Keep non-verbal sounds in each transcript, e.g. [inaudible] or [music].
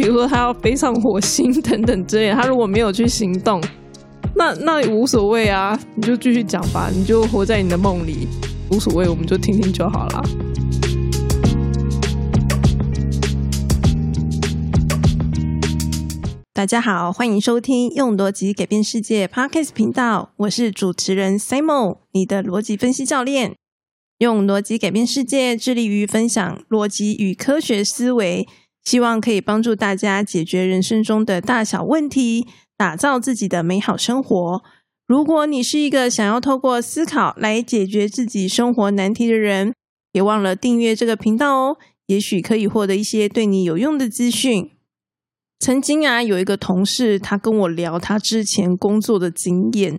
比如说他要飞上火星等等之类，他如果没有去行动，那 [laughs] 那无所谓啊，你就继续讲吧，你就活在你的梦里，无所谓，我们就听听就好了。大家好，欢迎收听用逻辑改变世界 Podcast 频道，我是主持人 Simon，你的逻辑分析教练。用逻辑改变世界，致力于分享逻辑与科学思维，希望可以帮助大家解决人生中的大小问题，打造自己的美好生活。如果你是一个想要透过思考来解决自己生活难题的人，别忘了订阅这个频道哦，也许可以获得一些对你有用的资讯。曾经啊，有一个同事，他跟我聊他之前工作的经验。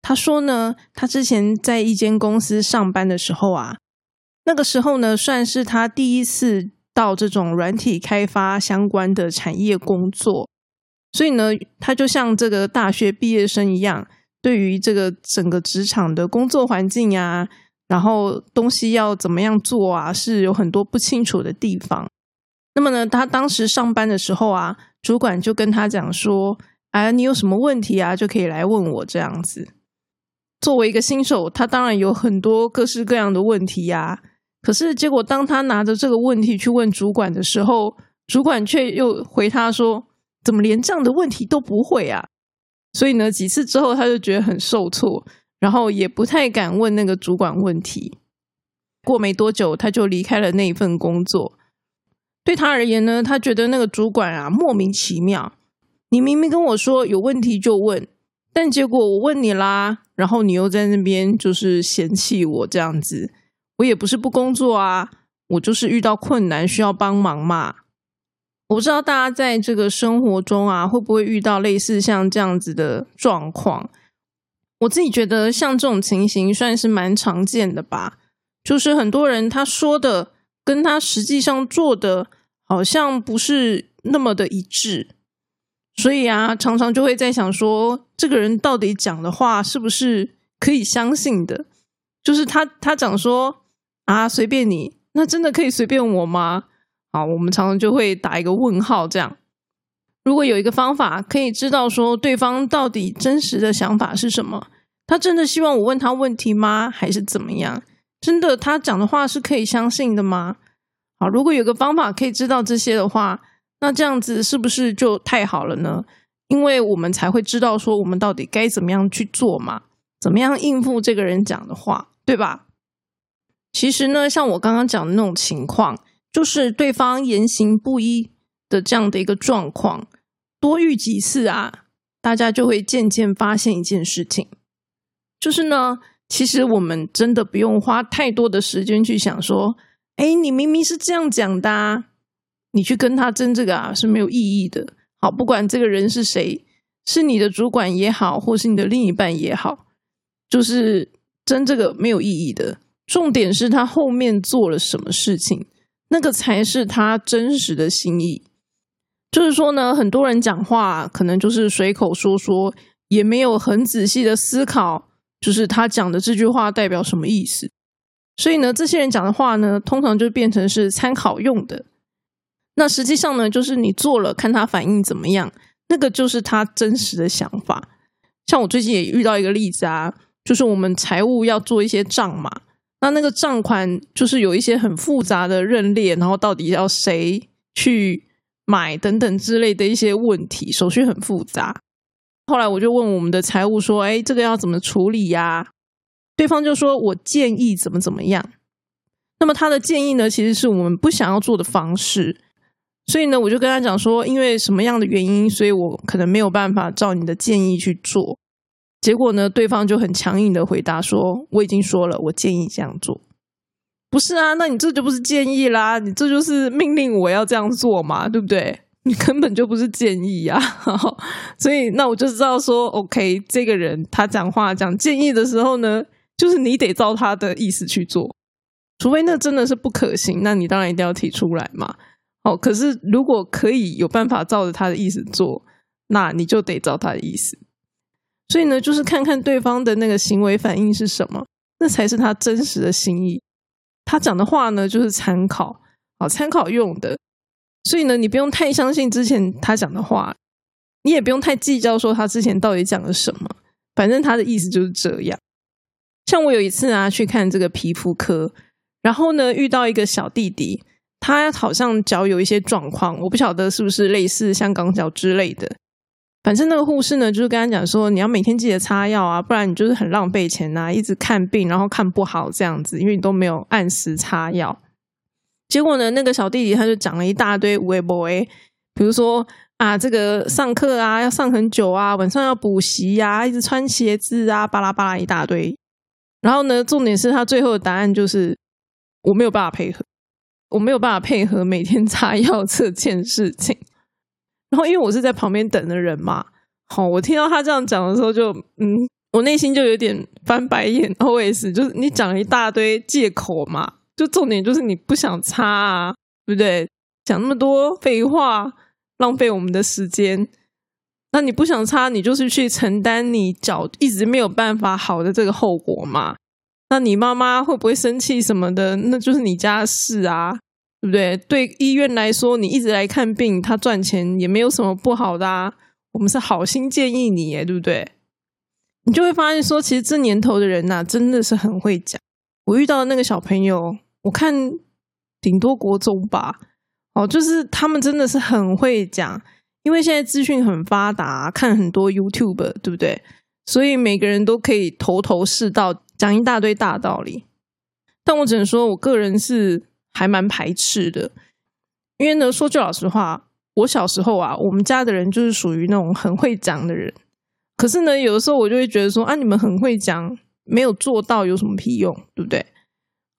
他说呢，他之前在一间公司上班的时候啊，那个时候呢，算是他第一次到这种软体开发相关的产业工作。所以呢，他就像这个大学毕业生一样，对于这个整个职场的工作环境啊，然后东西要怎么样做啊，是有很多不清楚的地方。那么呢，他当时上班的时候啊。主管就跟他讲说：“哎，你有什么问题啊，就可以来问我这样子。”作为一个新手，他当然有很多各式各样的问题呀。可是结果，当他拿着这个问题去问主管的时候，主管却又回他说：“怎么连这样的问题都不会啊？”所以呢，几次之后，他就觉得很受挫，然后也不太敢问那个主管问题。过没多久，他就离开了那一份工作。对他而言呢，他觉得那个主管啊莫名其妙。你明明跟我说有问题就问，但结果我问你啦，然后你又在那边就是嫌弃我这样子。我也不是不工作啊，我就是遇到困难需要帮忙嘛。我不知道大家在这个生活中啊会不会遇到类似像这样子的状况。我自己觉得像这种情形算是蛮常见的吧，就是很多人他说的。跟他实际上做的好像不是那么的一致，所以啊，常常就会在想说，这个人到底讲的话是不是可以相信的？就是他他讲说啊，随便你，那真的可以随便我吗？好，我们常常就会打一个问号。这样，如果有一个方法可以知道说对方到底真实的想法是什么，他真的希望我问他问题吗？还是怎么样？真的，他讲的话是可以相信的吗？好，如果有个方法可以知道这些的话，那这样子是不是就太好了呢？因为我们才会知道说我们到底该怎么样去做嘛，怎么样应付这个人讲的话，对吧？其实呢，像我刚刚讲的那种情况，就是对方言行不一的这样的一个状况，多遇几次啊，大家就会渐渐发现一件事情，就是呢。其实我们真的不用花太多的时间去想说，哎，你明明是这样讲的，啊你去跟他争这个啊是没有意义的。好，不管这个人是谁，是你的主管也好，或是你的另一半也好，就是争这个没有意义的。重点是他后面做了什么事情，那个才是他真实的心意。就是说呢，很多人讲话可能就是随口说说，也没有很仔细的思考。就是他讲的这句话代表什么意思？所以呢，这些人讲的话呢，通常就变成是参考用的。那实际上呢，就是你做了，看他反应怎么样，那个就是他真实的想法。像我最近也遇到一个例子啊，就是我们财务要做一些账嘛，那那个账款就是有一些很复杂的认列，然后到底要谁去买等等之类的一些问题，手续很复杂。后来我就问我们的财务说：“哎，这个要怎么处理呀？”对方就说：“我建议怎么怎么样。”那么他的建议呢，其实是我们不想要做的方式。所以呢，我就跟他讲说：“因为什么样的原因，所以我可能没有办法照你的建议去做。”结果呢，对方就很强硬的回答说：“我已经说了，我建议这样做。”不是啊，那你这就不是建议啦，你这就是命令我要这样做嘛，对不对？你根本就不是建议呀，[laughs] 所以那我就知道说，OK，这个人他讲话讲建议的时候呢，就是你得照他的意思去做，除非那真的是不可行，那你当然一定要提出来嘛。哦，可是如果可以有办法照着他的意思做，那你就得照他的意思。所以呢，就是看看对方的那个行为反应是什么，那才是他真实的心意。他讲的话呢，就是参考，好参考用的。所以呢，你不用太相信之前他讲的话，你也不用太计较说他之前到底讲了什么，反正他的意思就是这样。像我有一次啊去看这个皮肤科，然后呢遇到一个小弟弟，他好像脚有一些状况，我不晓得是不是类似香港脚之类的。反正那个护士呢，就是跟他讲说，你要每天记得擦药啊，不然你就是很浪费钱呐，一直看病然后看不好这样子，因为你都没有按时擦药。结果呢，那个小弟弟他就讲了一大堆无为 boy，比如说啊，这个上课啊要上很久啊，晚上要补习呀，一直穿鞋子啊，巴拉巴拉一大堆。然后呢，重点是他最后的答案就是我没有办法配合，我没有办法配合每天擦药这件事情。然后，因为我是在旁边等的人嘛，好，我听到他这样讲的时候，就嗯，我内心就有点翻白眼。O S 就是你讲一大堆借口嘛，就重点就是你不想擦啊，对不对？讲那么多废话，浪费我们的时间。那你不想擦，你就是去承担你脚一直没有办法好的这个后果嘛。那你妈妈会不会生气什么的？那就是你家事啊。对不对？对医院来说，你一直来看病，他赚钱也没有什么不好的啊。我们是好心建议你耶，对不对？你就会发现说，其实这年头的人呐，真的是很会讲。我遇到的那个小朋友，我看顶多国中吧，哦，就是他们真的是很会讲，因为现在资讯很发达，看很多 YouTube，对不对？所以每个人都可以头头是道，讲一大堆大道理。但我只能说，我个人是。还蛮排斥的，因为呢，说句老实话，我小时候啊，我们家的人就是属于那种很会讲的人。可是呢，有的时候我就会觉得说，啊，你们很会讲，没有做到有什么屁用，对不对？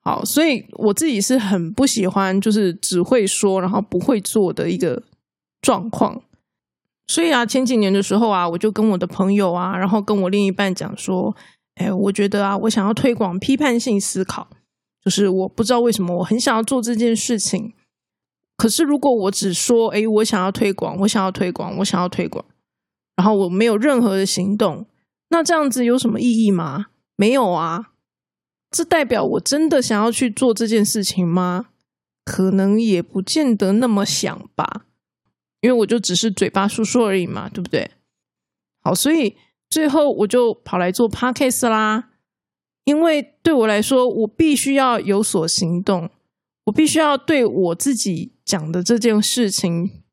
好，所以我自己是很不喜欢，就是只会说，然后不会做的一个状况。所以啊，前几年的时候啊，我就跟我的朋友啊，然后跟我另一半讲说，哎，我觉得啊，我想要推广批判性思考。就是我不知道为什么我很想要做这件事情，可是如果我只说“哎，我想要推广，我想要推广，我想要推广”，然后我没有任何的行动，那这样子有什么意义吗？没有啊！这代表我真的想要去做这件事情吗？可能也不见得那么想吧，因为我就只是嘴巴说说而已嘛，对不对？好，所以最后我就跑来做 podcast 啦。因为对我来说，我必须要有所行动，我必须要对我自己讲的这件事情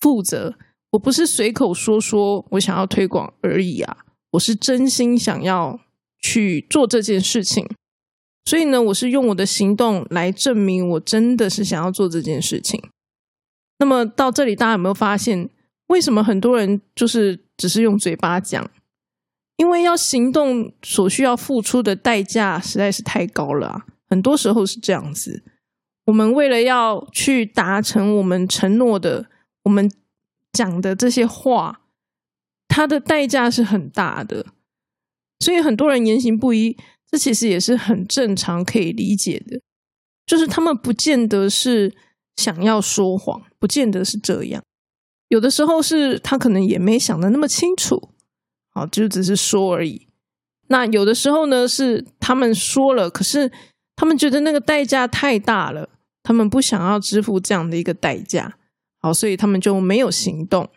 负责。我不是随口说说我想要推广而已啊，我是真心想要去做这件事情。所以呢，我是用我的行动来证明我真的是想要做这件事情。那么到这里，大家有没有发现，为什么很多人就是只是用嘴巴讲？因为要行动所需要付出的代价实在是太高了啊！很多时候是这样子，我们为了要去达成我们承诺的、我们讲的这些话，它的代价是很大的，所以很多人言行不一，这其实也是很正常、可以理解的。就是他们不见得是想要说谎，不见得是这样，有的时候是他可能也没想的那么清楚。好，就只是说而已。那有的时候呢，是他们说了，可是他们觉得那个代价太大了，他们不想要支付这样的一个代价。好，所以他们就没有行动。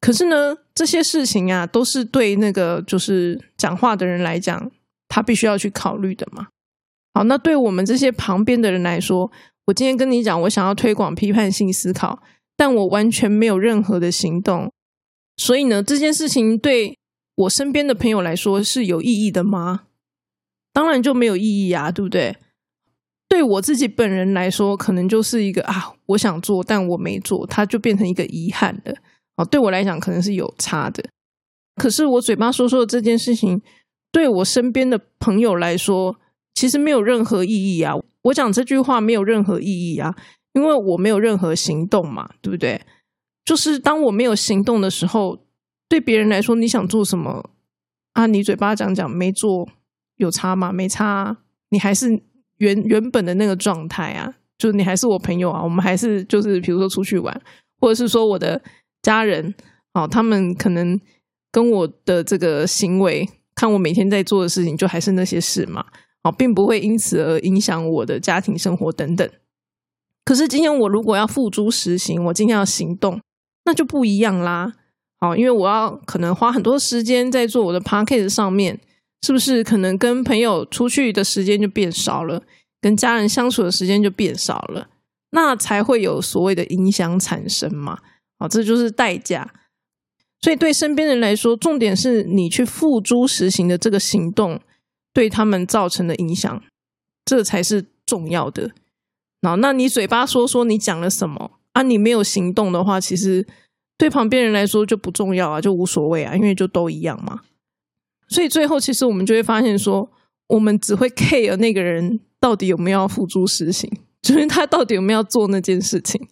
可是呢，这些事情啊，都是对那个就是讲话的人来讲，他必须要去考虑的嘛。好，那对我们这些旁边的人来说，我今天跟你讲，我想要推广批判性思考，但我完全没有任何的行动。所以呢，这件事情对。我身边的朋友来说是有意义的吗？当然就没有意义啊，对不对？对我自己本人来说，可能就是一个啊，我想做但我没做，它就变成一个遗憾的。哦，对我来讲可能是有差的。可是我嘴巴说说的这件事情，对我身边的朋友来说，其实没有任何意义啊。我讲这句话没有任何意义啊，因为我没有任何行动嘛，对不对？就是当我没有行动的时候。对别人来说，你想做什么啊？你嘴巴讲讲，没做有差吗？没差，你还是原原本的那个状态啊。就你还是我朋友啊，我们还是就是比如说出去玩，或者是说我的家人啊，他们可能跟我的这个行为，看我每天在做的事情，就还是那些事嘛。啊，并不会因此而影响我的家庭生活等等。可是今天我如果要付诸实行，我今天要行动，那就不一样啦。好，因为我要可能花很多时间在做我的 p a c k a g e 上面，是不是可能跟朋友出去的时间就变少了，跟家人相处的时间就变少了，那才会有所谓的影响产生嘛？哦，这就是代价。所以对身边人来说，重点是你去付诸实行的这个行动对他们造成的影响，这才是重要的。然后，那你嘴巴说说你讲了什么啊？你没有行动的话，其实。对旁边人来说就不重要啊，就无所谓啊，因为就都一样嘛。所以最后其实我们就会发现说，我们只会 care 那个人到底有没有付诸实行，就是他到底有没有做那件事情。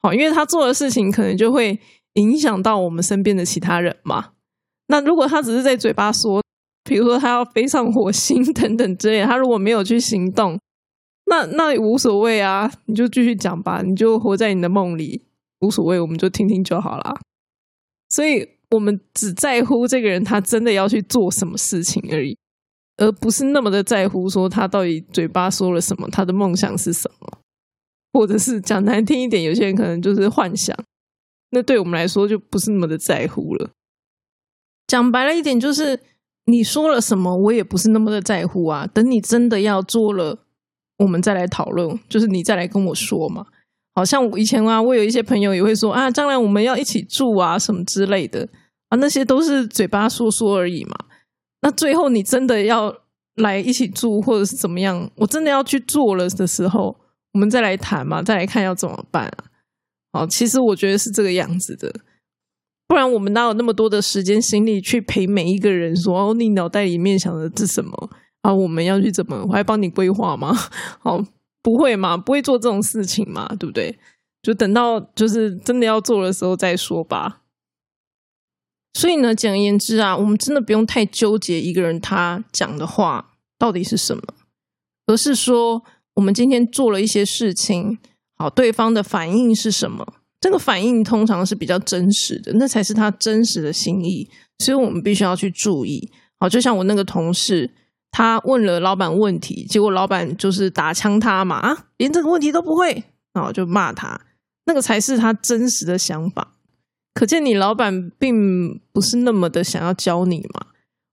好，因为他做的事情可能就会影响到我们身边的其他人嘛。那如果他只是在嘴巴说，比如说他要飞上火星等等之类，他如果没有去行动，那那无所谓啊，你就继续讲吧，你就活在你的梦里。无所谓，我们就听听就好啦。所以，我们只在乎这个人他真的要去做什么事情而已，而不是那么的在乎说他到底嘴巴说了什么，他的梦想是什么，或者是讲难听一点，有些人可能就是幻想。那对我们来说就不是那么的在乎了。讲白了一点，就是你说了什么，我也不是那么的在乎啊。等你真的要做了，我们再来讨论，就是你再来跟我说嘛。好像以前啊，我有一些朋友也会说啊，将来我们要一起住啊，什么之类的啊，那些都是嘴巴说说而已嘛。那最后你真的要来一起住，或者是怎么样，我真的要去做了的时候，我们再来谈嘛，再来看要怎么办啊。好，其实我觉得是这个样子的，不然我们哪有那么多的时间心力去陪每一个人说哦，你脑袋里面想的是什么啊？我们要去怎么？我还帮你规划吗？[laughs] 好。不会嘛？不会做这种事情嘛？对不对？就等到就是真的要做的时候再说吧。所以呢，简而言之啊，我们真的不用太纠结一个人他讲的话到底是什么，而是说我们今天做了一些事情，好，对方的反应是什么？这个反应通常是比较真实的，那才是他真实的心意。所以我们必须要去注意。好，就像我那个同事。他问了老板问题，结果老板就是打枪他嘛啊，连这个问题都不会，然后就骂他，那个才是他真实的想法。可见你老板并不是那么的想要教你嘛，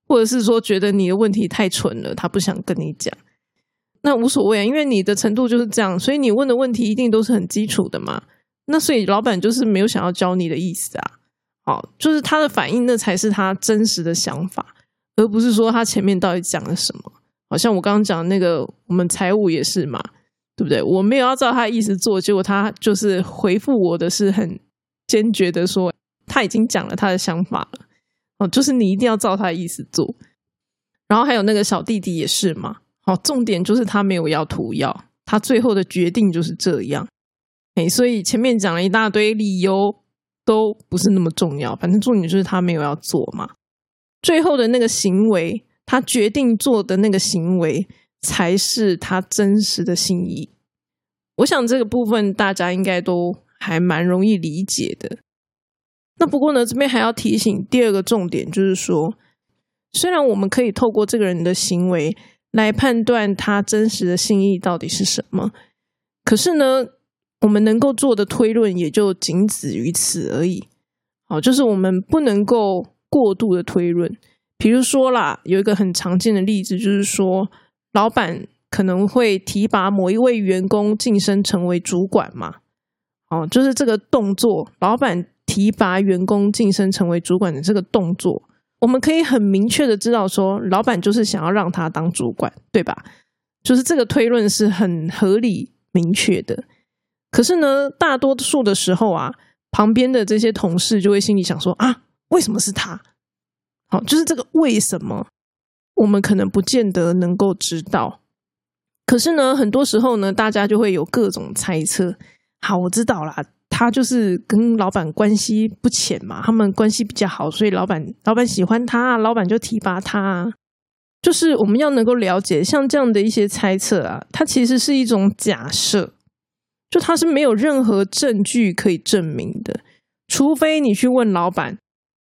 或者是说觉得你的问题太蠢了，他不想跟你讲，那无所谓啊，因为你的程度就是这样，所以你问的问题一定都是很基础的嘛。那所以老板就是没有想要教你的意思啊，好，就是他的反应，那才是他真实的想法。而不是说他前面到底讲了什么，好像我刚刚讲那个我们财务也是嘛，对不对？我没有要照他的意思做，结果他就是回复我的是很坚决的说他已经讲了他的想法了，哦，就是你一定要照他的意思做。然后还有那个小弟弟也是嘛，好，重点就是他没有要涂药，他最后的决定就是这样。哎，所以前面讲了一大堆理由都不是那么重要，反正重点就是他没有要做嘛。最后的那个行为，他决定做的那个行为，才是他真实的心意。我想这个部分大家应该都还蛮容易理解的。那不过呢，这边还要提醒第二个重点，就是说，虽然我们可以透过这个人的行为来判断他真实的心意到底是什么，可是呢，我们能够做的推论也就仅止于此而已。好，就是我们不能够。过度的推论，比如说啦，有一个很常见的例子，就是说，老板可能会提拔某一位员工晋升成为主管嘛。哦，就是这个动作，老板提拔员工晋升成为主管的这个动作，我们可以很明确的知道，说老板就是想要让他当主管，对吧？就是这个推论是很合理明确的。可是呢，大多数的时候啊，旁边的这些同事就会心里想说啊。为什么是他？好，就是这个为什么，我们可能不见得能够知道。可是呢，很多时候呢，大家就会有各种猜测。好，我知道啦，他就是跟老板关系不浅嘛，他们关系比较好，所以老板老板喜欢他，老板就提拔他。就是我们要能够了解，像这样的一些猜测啊，它其实是一种假设，就它是没有任何证据可以证明的，除非你去问老板。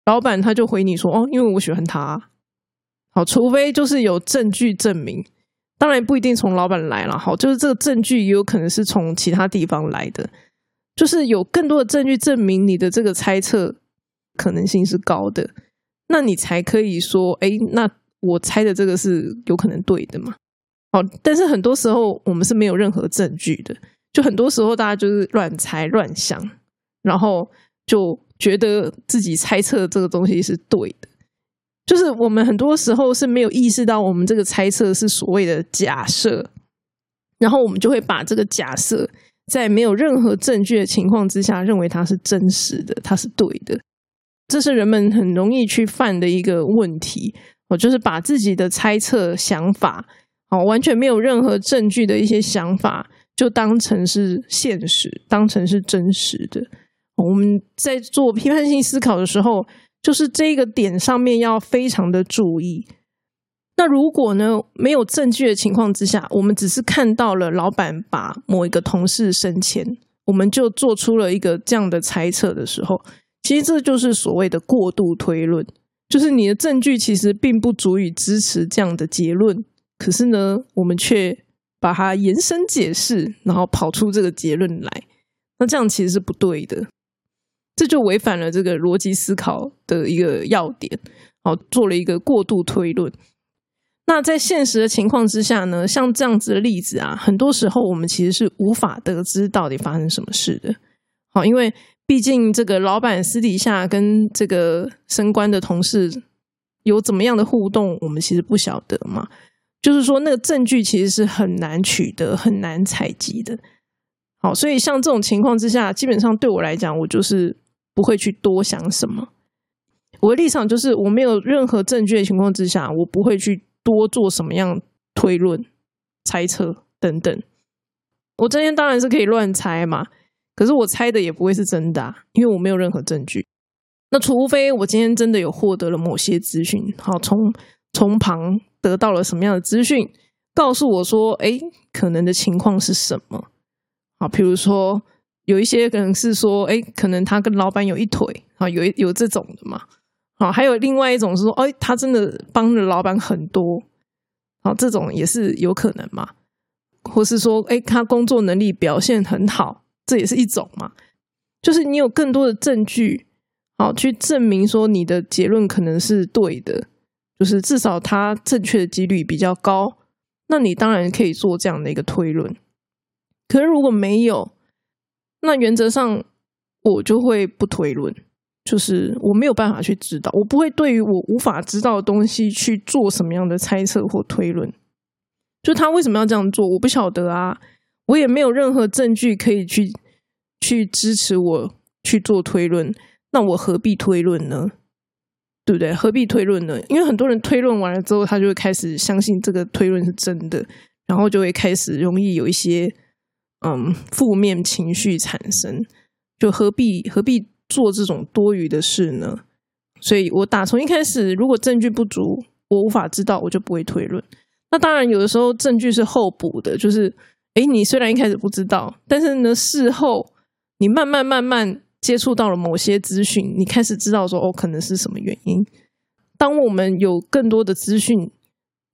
老板他就回你说：“哦，因为我喜欢他。”好，除非就是有证据证明当然不一定从老板来了，好，就是这个证据也有可能是从其他地方来的，就是有更多的证据证明你的这个猜测可能性是高的，那你才可以说，哎，那我猜的这个是有可能对的嘛？好，但是很多时候我们是没有任何证据的，就很多时候大家就是乱猜乱想，然后就觉得自己猜测这个东西是对的。就是我们很多时候是没有意识到，我们这个猜测是所谓的假设，然后我们就会把这个假设在没有任何证据的情况之下，认为它是真实的，它是对的。这是人们很容易去犯的一个问题。我就是把自己的猜测想法，哦，完全没有任何证据的一些想法，就当成是现实，当成是真实的。我们在做批判性思考的时候。就是这个点上面要非常的注意。那如果呢没有证据的情况之下，我们只是看到了老板把某一个同事升迁，我们就做出了一个这样的猜测的时候，其实这就是所谓的过度推论。就是你的证据其实并不足以支持这样的结论，可是呢，我们却把它延伸解释，然后跑出这个结论来。那这样其实是不对的。这就违反了这个逻辑思考的一个要点，好，做了一个过度推论。那在现实的情况之下呢，像这样子的例子啊，很多时候我们其实是无法得知到底发生什么事的。好，因为毕竟这个老板私底下跟这个升官的同事有怎么样的互动，我们其实不晓得嘛。就是说，那个证据其实是很难取得、很难采集的。好，所以像这种情况之下，基本上对我来讲，我就是。不会去多想什么，我的立场就是我没有任何证据的情况之下，我不会去多做什么样推论、猜测等等。我今天当然是可以乱猜嘛，可是我猜的也不会是真的，因为我没有任何证据。那除非我今天真的有获得了某些资讯，好从从旁得到了什么样的资讯，告诉我说，哎，可能的情况是什么？好，比如说。有一些可能是说，哎，可能他跟老板有一腿啊，有有这种的嘛，好，还有另外一种是说，哎，他真的帮了老板很多，好，这种也是有可能嘛，或是说，哎，他工作能力表现很好，这也是一种嘛，就是你有更多的证据，好，去证明说你的结论可能是对的，就是至少他正确的几率比较高，那你当然可以做这样的一个推论，可是如果没有。那原则上，我就会不推论，就是我没有办法去知道，我不会对于我无法知道的东西去做什么样的猜测或推论。就他为什么要这样做，我不晓得啊，我也没有任何证据可以去去支持我去做推论。那我何必推论呢？对不对？何必推论呢？因为很多人推论完了之后，他就会开始相信这个推论是真的，然后就会开始容易有一些。嗯，负面情绪产生，就何必何必做这种多余的事呢？所以我打从一开始，如果证据不足，我无法知道，我就不会推论。那当然，有的时候证据是后补的，就是，哎，你虽然一开始不知道，但是呢，事后你慢慢慢慢接触到了某些资讯，你开始知道说，哦，可能是什么原因。当我们有更多的资讯，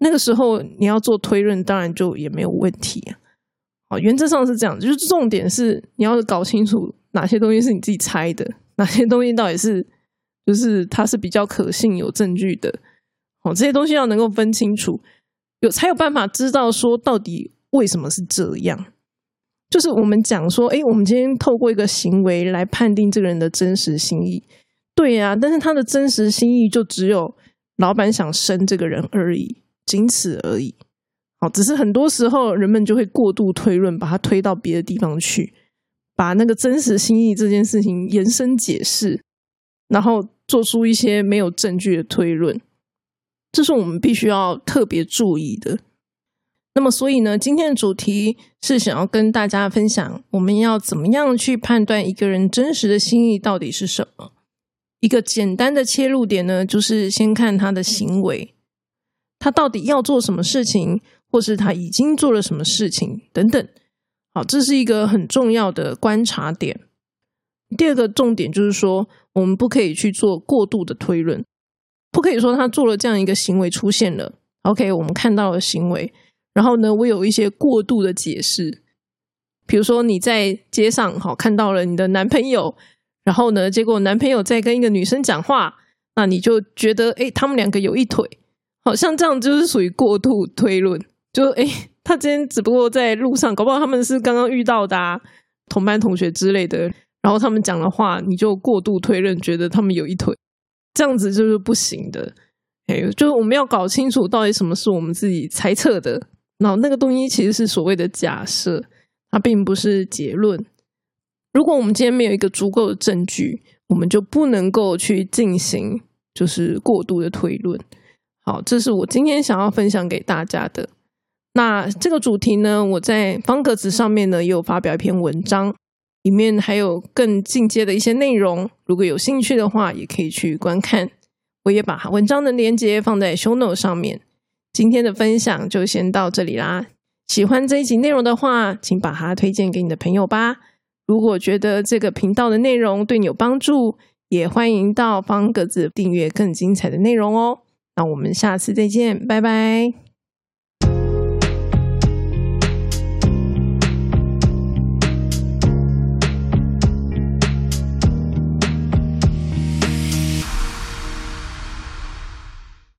那个时候你要做推论，当然就也没有问题啊。哦，原则上是这样，就是重点是你要搞清楚哪些东西是你自己猜的，哪些东西到底是就是它是比较可信、有证据的。哦，这些东西要能够分清楚，有才有办法知道说到底为什么是这样。就是我们讲说，哎，我们今天透过一个行为来判定这个人的真实心意，对呀，但是他的真实心意就只有老板想生这个人而已，仅此而已。好，只是很多时候人们就会过度推论，把它推到别的地方去，把那个真实心意这件事情延伸解释，然后做出一些没有证据的推论，这是我们必须要特别注意的。那么，所以呢，今天的主题是想要跟大家分享，我们要怎么样去判断一个人真实的心意到底是什么？一个简单的切入点呢，就是先看他的行为，他到底要做什么事情。或是他已经做了什么事情等等，好，这是一个很重要的观察点。第二个重点就是说，我们不可以去做过度的推论，不可以说他做了这样一个行为出现了，OK，我们看到了行为，然后呢，我有一些过度的解释，比如说你在街上好看到了你的男朋友，然后呢，结果男朋友在跟一个女生讲话，那你就觉得哎，他们两个有一腿，好像这样就是属于过度推论，就哎，他今天只不过在路上，搞不好他们是刚刚遇到的啊，同班同学之类的，然后他们讲的话，你就过度推论，觉得他们有一腿，这样子就是不行的。哎，就是我们要搞清楚到底什么是我们自己猜测的。然后那个东西其实是所谓的假设，它并不是结论。如果我们今天没有一个足够的证据，我们就不能够去进行就是过度的推论。好，这是我今天想要分享给大家的。那这个主题呢，我在方格子上面呢也有发表一篇文章，里面还有更进阶的一些内容。如果有兴趣的话，也可以去观看。我也把文章的链接放在 show note 上面。今天的分享就先到这里啦。喜欢这一集内容的话，请把它推荐给你的朋友吧。如果觉得这个频道的内容对你有帮助，也欢迎到方格子订阅更精彩的内容哦。那我们下次再见，拜拜。